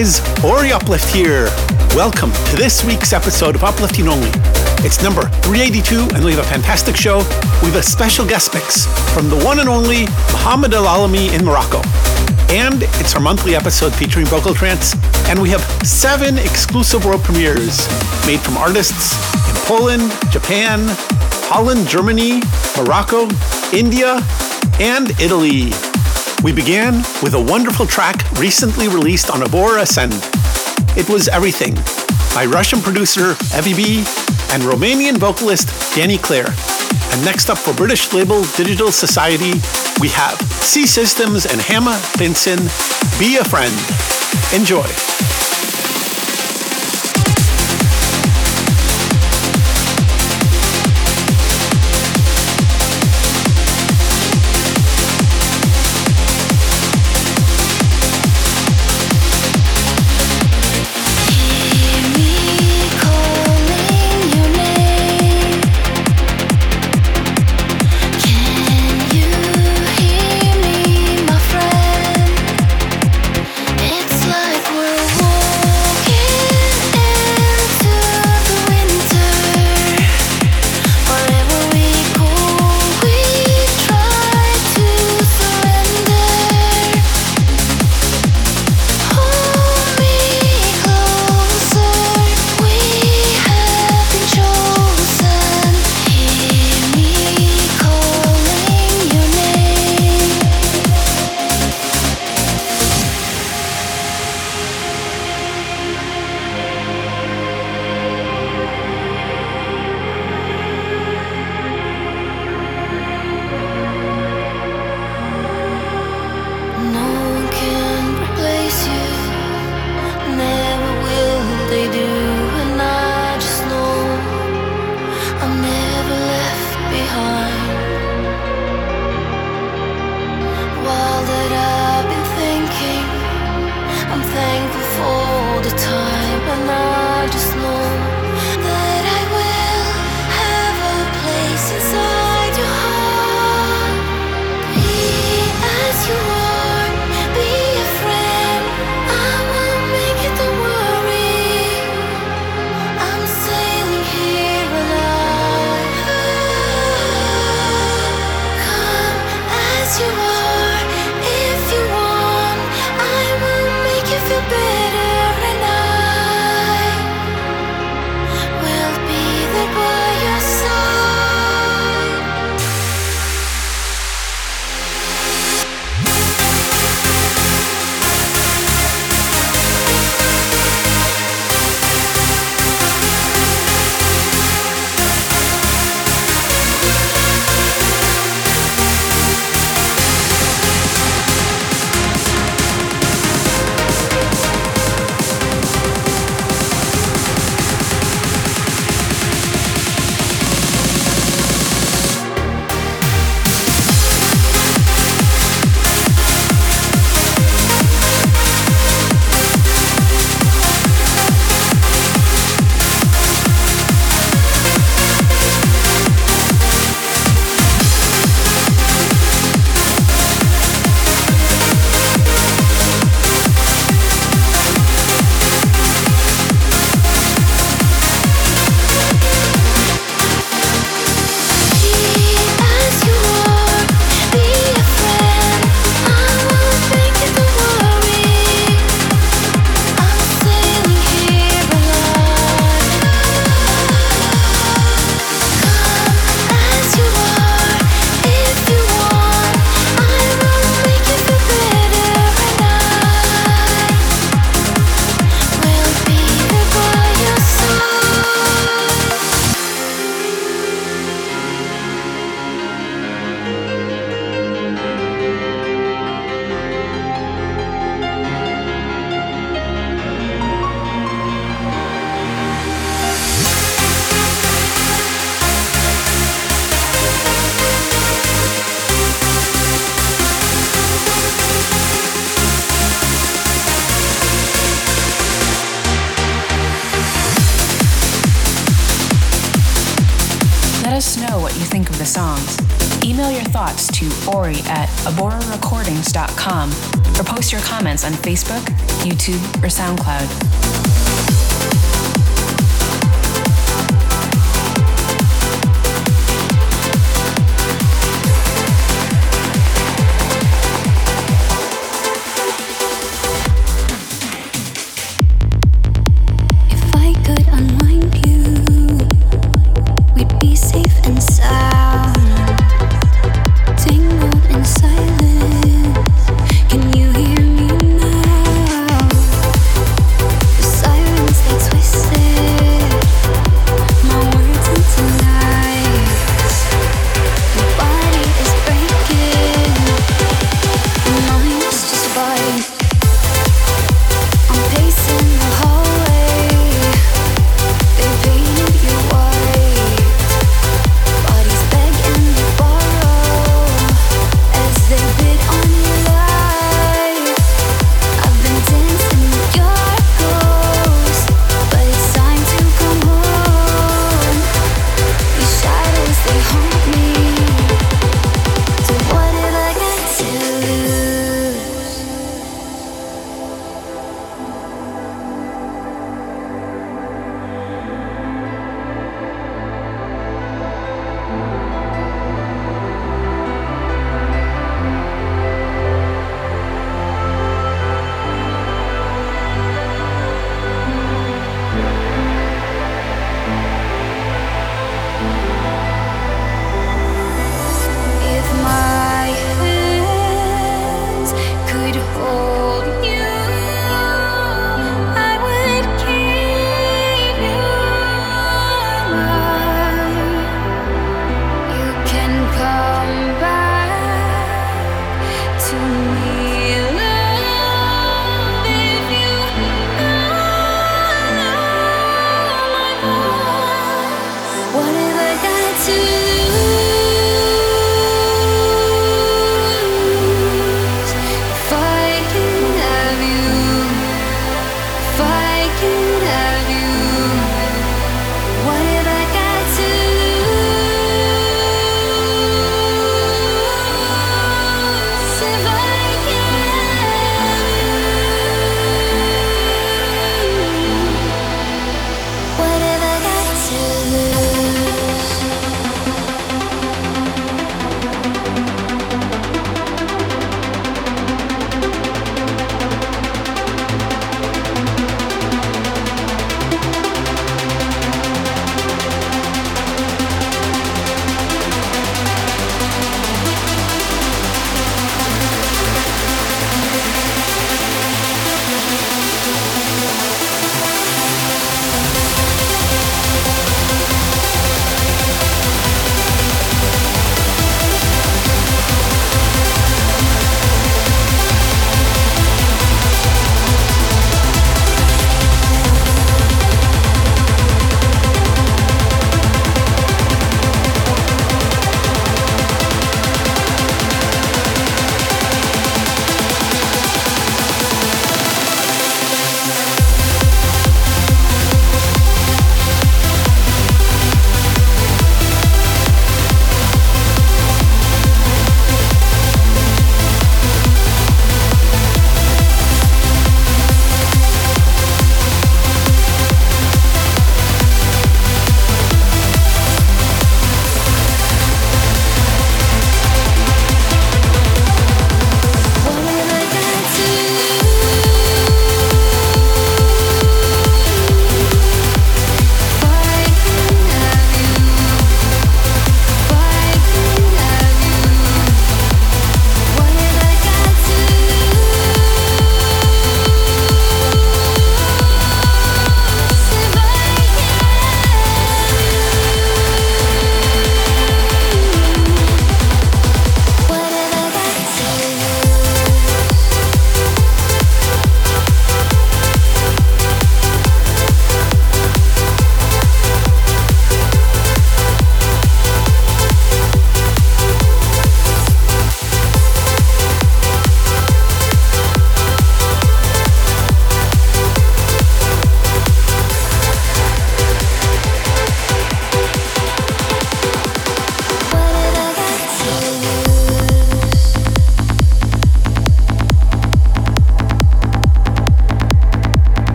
guys, Ori Uplift here. Welcome to this week's episode of Uplifting Only. It's number 382, and we have a fantastic show. We have a special guest mix from the one and only Mohammed El Alami in Morocco. And it's our monthly episode featuring vocal trance, and we have seven exclusive world premieres made from artists in Poland, Japan, Holland, Germany, Morocco, India, and Italy. We began with a wonderful track recently released on Abora Ascend. It was Everything by Russian producer Evie B and Romanian vocalist Danny Claire. And next up for British label Digital Society, we have C Systems and Hammer Benson, Be a Friend. Enjoy. aborarecordings.com or post your comments on Facebook, YouTube, or SoundCloud.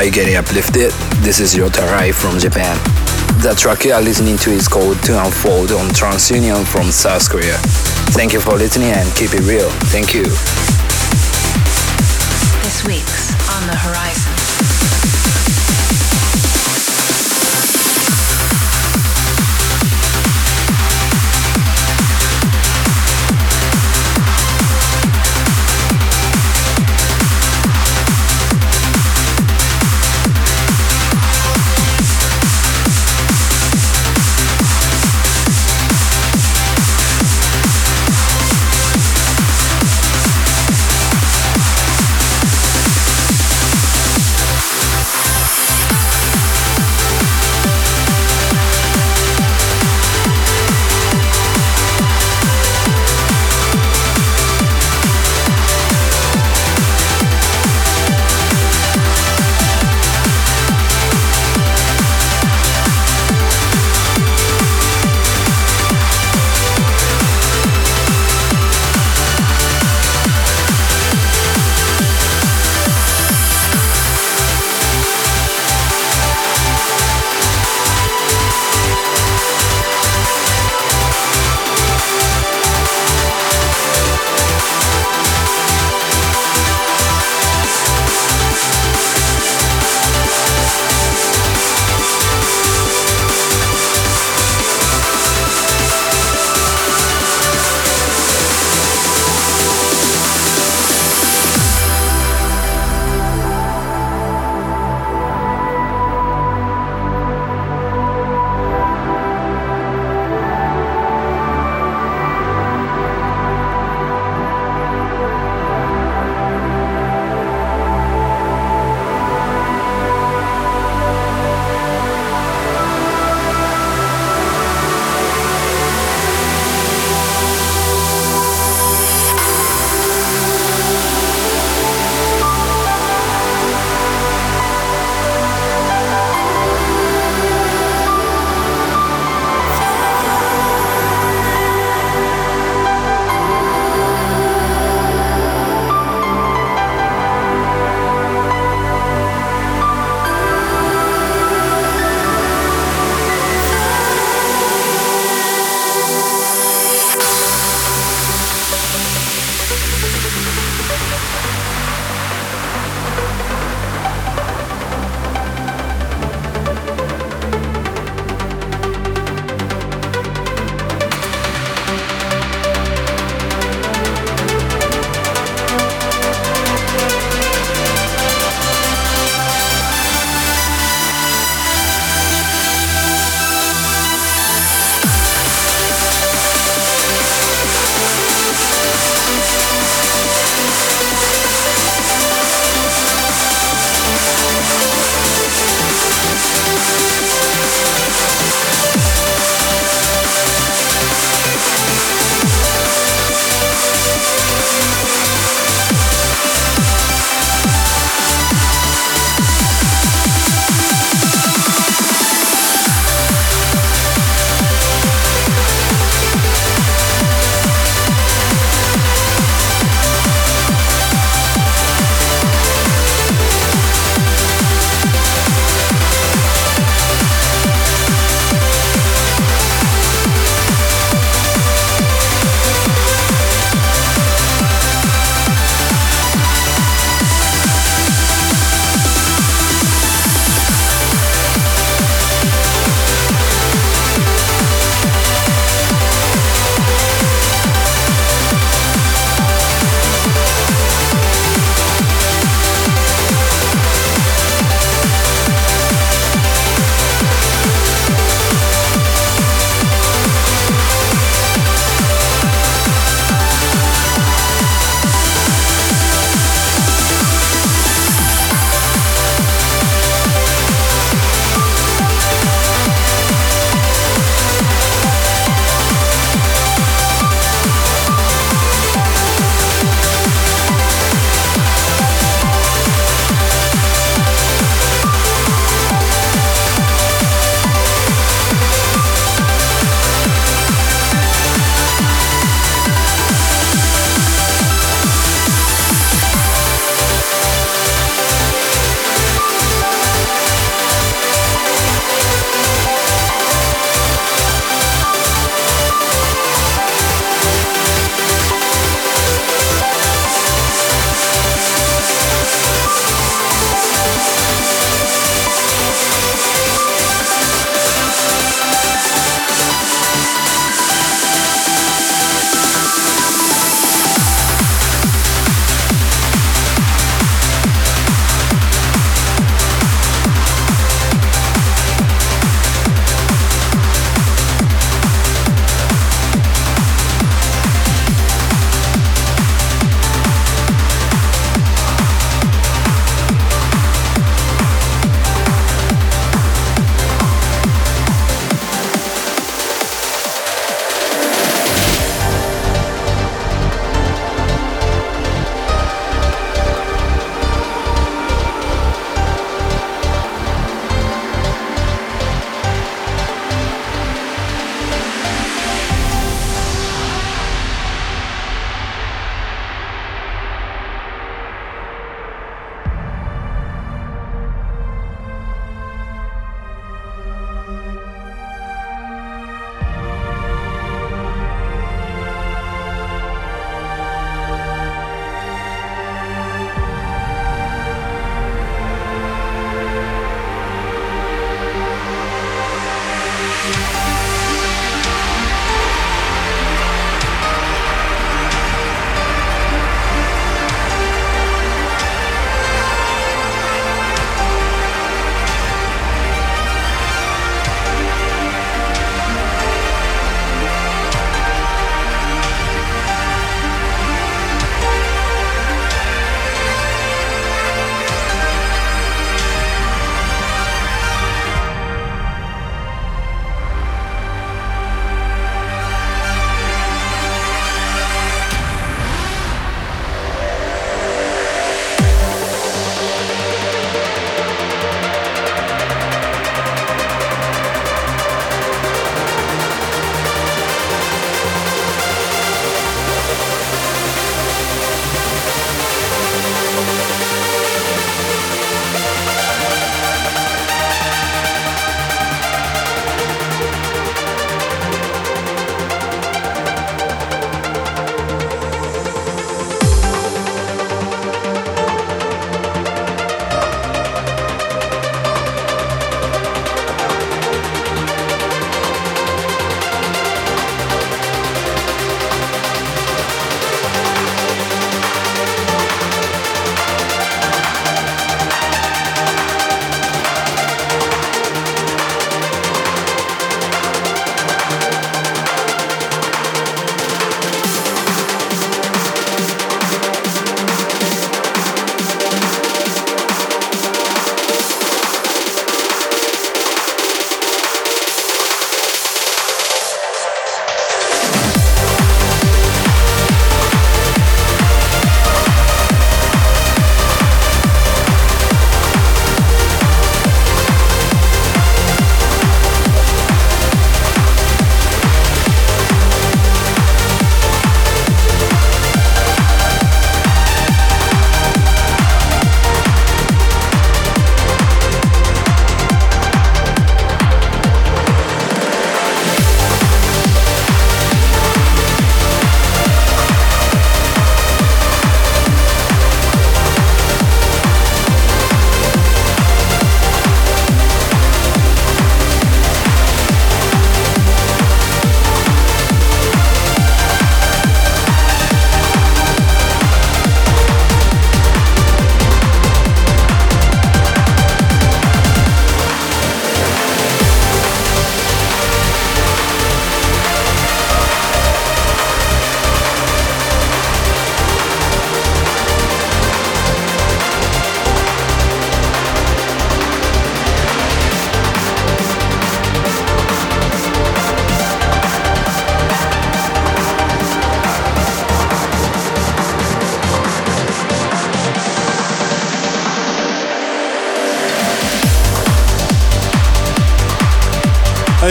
Are you getting uplifted? This is Yotarai from Japan. The track you are listening to is called To Unfold on TransUnion from South Korea. Thank you for listening and keep it real. Thank you. This week's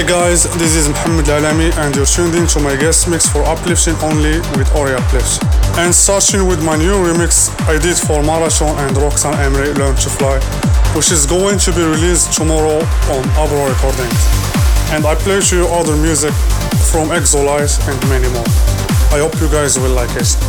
guys, this is Mohamed Alami and you're tuned in to my guest mix for Uplifting Only with Ori Uplift. And starting with my new remix I did for Marathon and Roxanne Emery Learn to Fly, which is going to be released tomorrow on Abora Recordings. And I play you other music from Exolite and many more. I hope you guys will like it.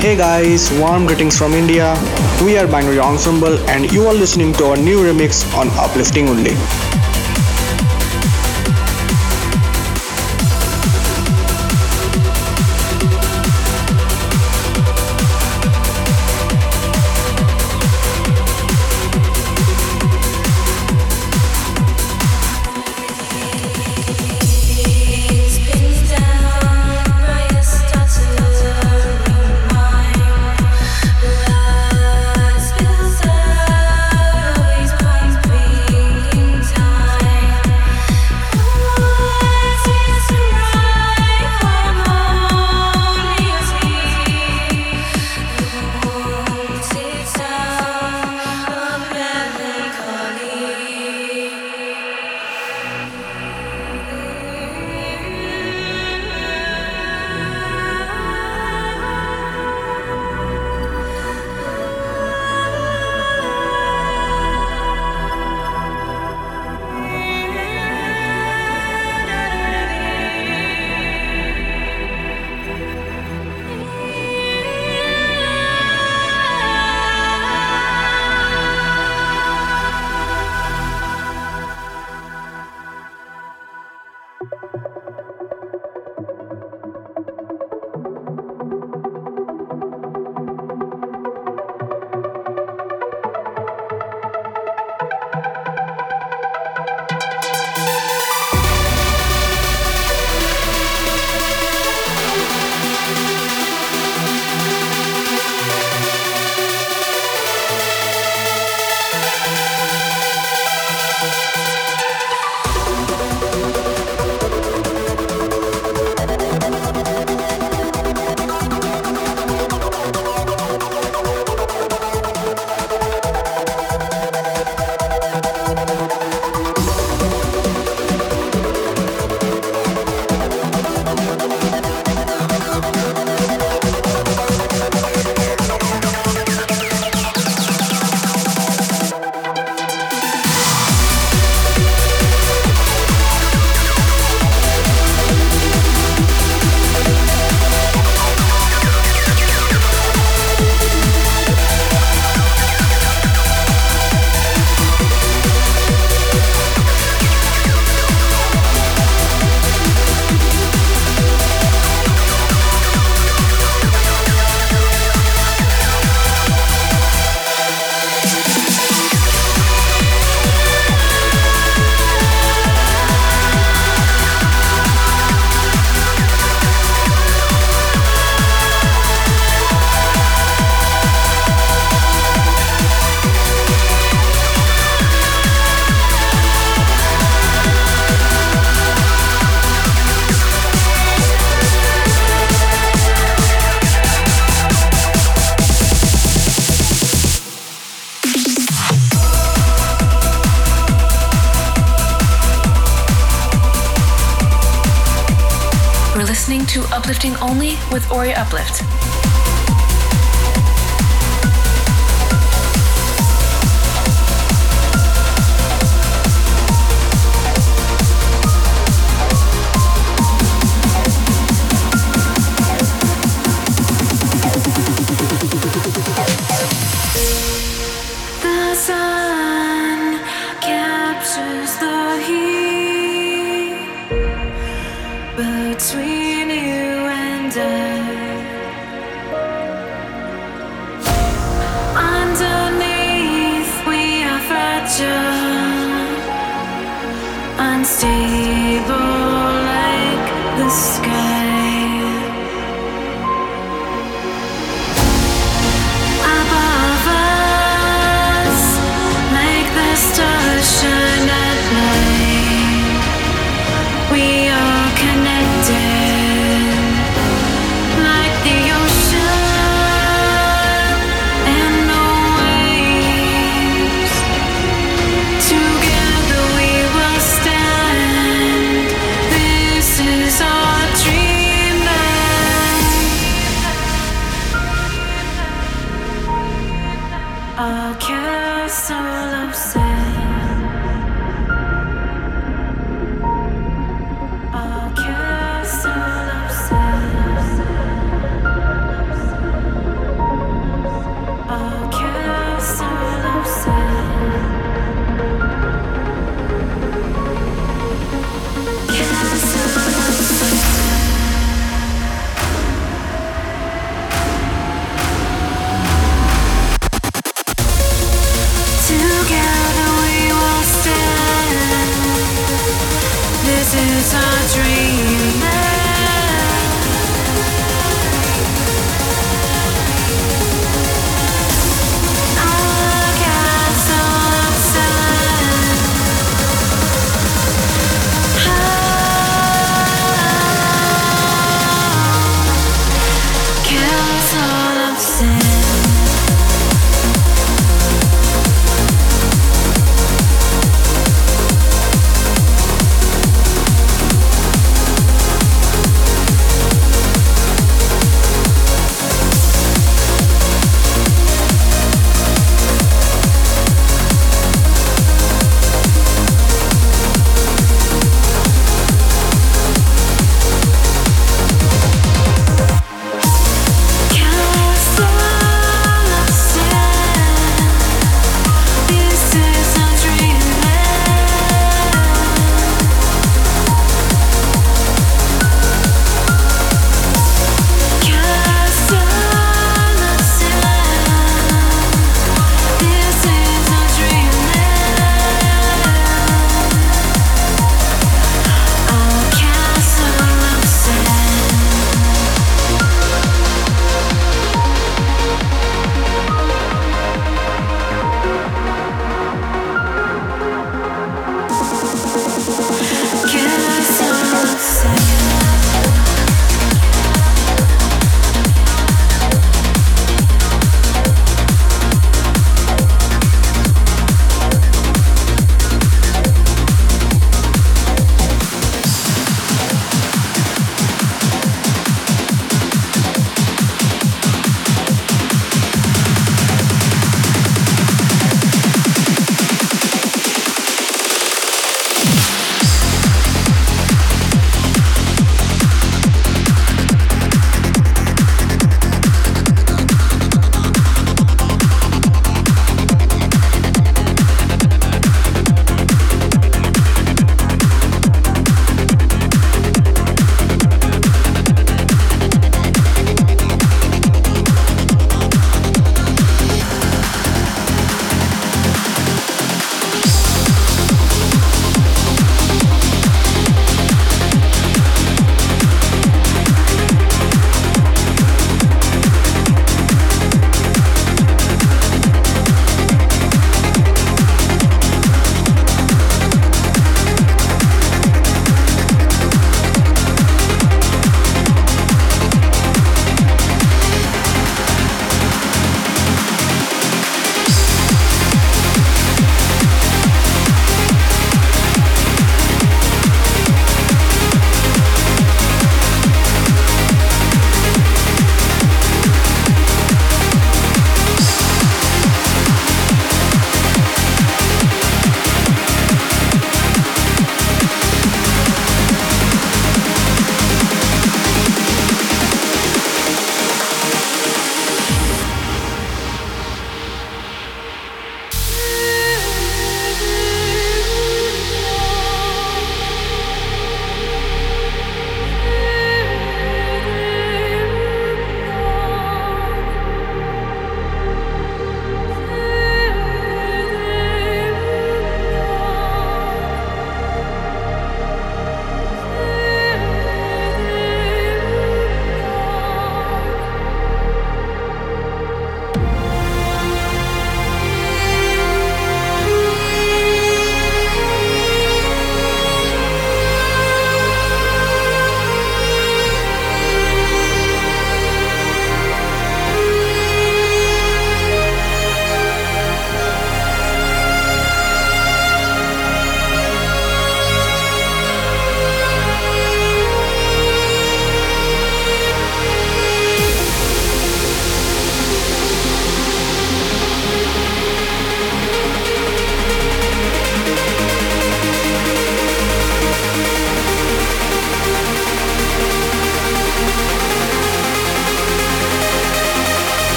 Hey guys, warm greetings from India. We are Binary Ensemble and you are listening to our new remix on Uplifting Only.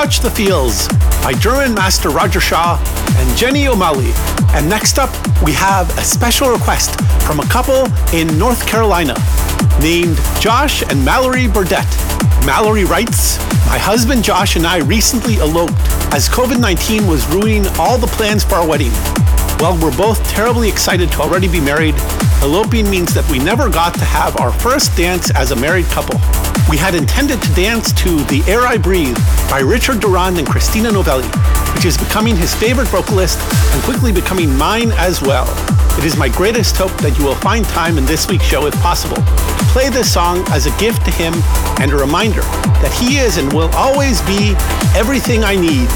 Touch the Feels by German master Roger Shah and Jenny O'Malley. And next up, we have a special request from a couple in North Carolina named Josh and Mallory Burdett. Mallory writes, My husband Josh and I recently eloped as COVID 19 was ruining all the plans for our wedding. While we're both terribly excited to already be married, eloping means that we never got to have our first dance as a married couple. We had intended to dance to The Air I Breathe by Richard Durand and Christina Novelli, which is becoming his favorite vocalist and quickly becoming mine as well. It is my greatest hope that you will find time in this week's show, if possible, to play this song as a gift to him and a reminder that he is and will always be everything I need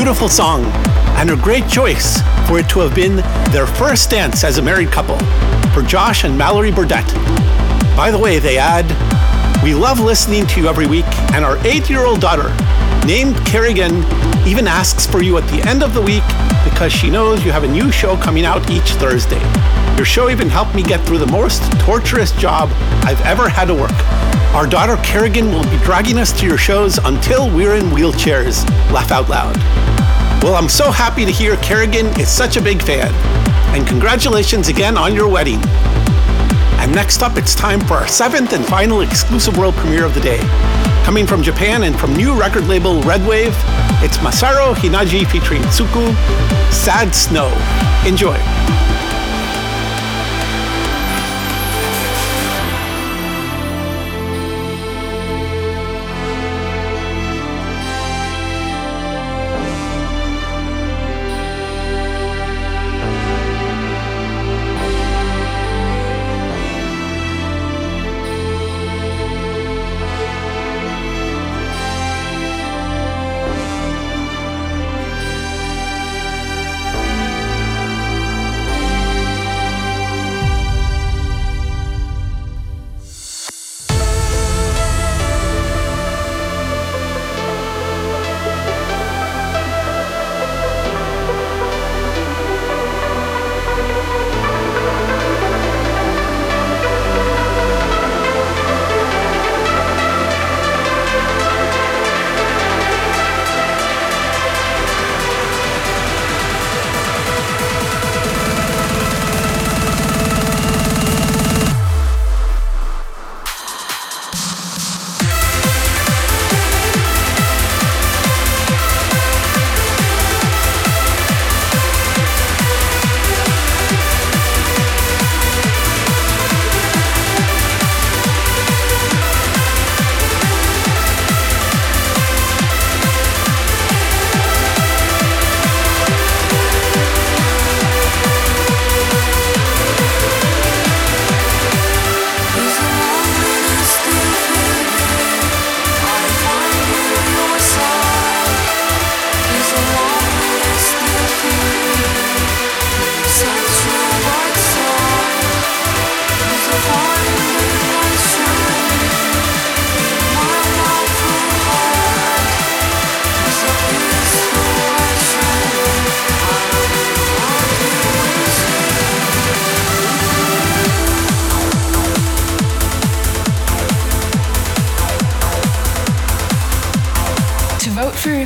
beautiful song, and a great choice for it to have been their first dance as a married couple for Josh and Mallory Burdett. By the way, they add, We love listening to you every week, and our eight year old daughter, named Kerrigan, even asks for you at the end of the week because she knows you have a new show coming out each Thursday. Your show even helped me get through the most torturous job I've ever had to work. Our daughter Kerrigan will be dragging us to your shows until we're in wheelchairs. Laugh out loud. Well, I'm so happy to hear Kerrigan is such a big fan. And congratulations again on your wedding. And next up, it's time for our seventh and final exclusive world premiere of the day. Coming from Japan and from new record label Red Wave, it's Masaru Hinaiji featuring Tsuku, Sad Snow. Enjoy.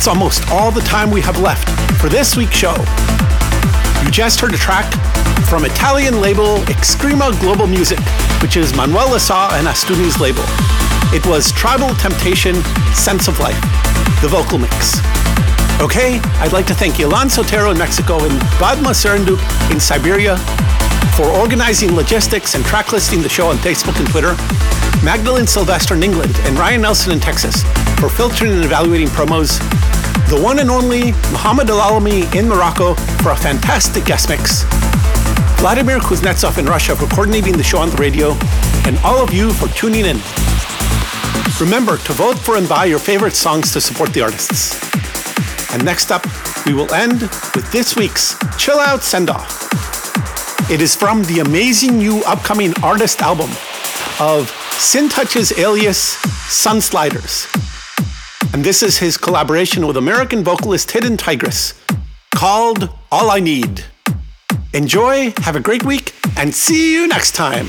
That's almost all the time we have left for this week's show. You just heard a track from Italian label Extrema Global Music, which is Manuel Le Saux and Astuni's label. It was Tribal Temptation Sense of Life, the vocal mix. Okay, I'd like to thank Ilan Sotero in Mexico and Vadma Serenduk in Siberia for organizing logistics and track listing the show on Facebook and Twitter, Magdalene Sylvester in England, and Ryan Nelson in Texas for filtering and evaluating promos, the one and only Muhammad Alalami in Morocco for a fantastic guest mix, Vladimir Kuznetsov in Russia for coordinating the show on the radio, and all of you for tuning in. Remember to vote for and buy your favorite songs to support the artists. And next up, we will end with this week's Chill Out Send Off. It is from the amazing new upcoming artist album of Sin Touch's alias Sunsliders. And this is his collaboration with American vocalist Hidden Tigress called All I Need. Enjoy, have a great week, and see you next time.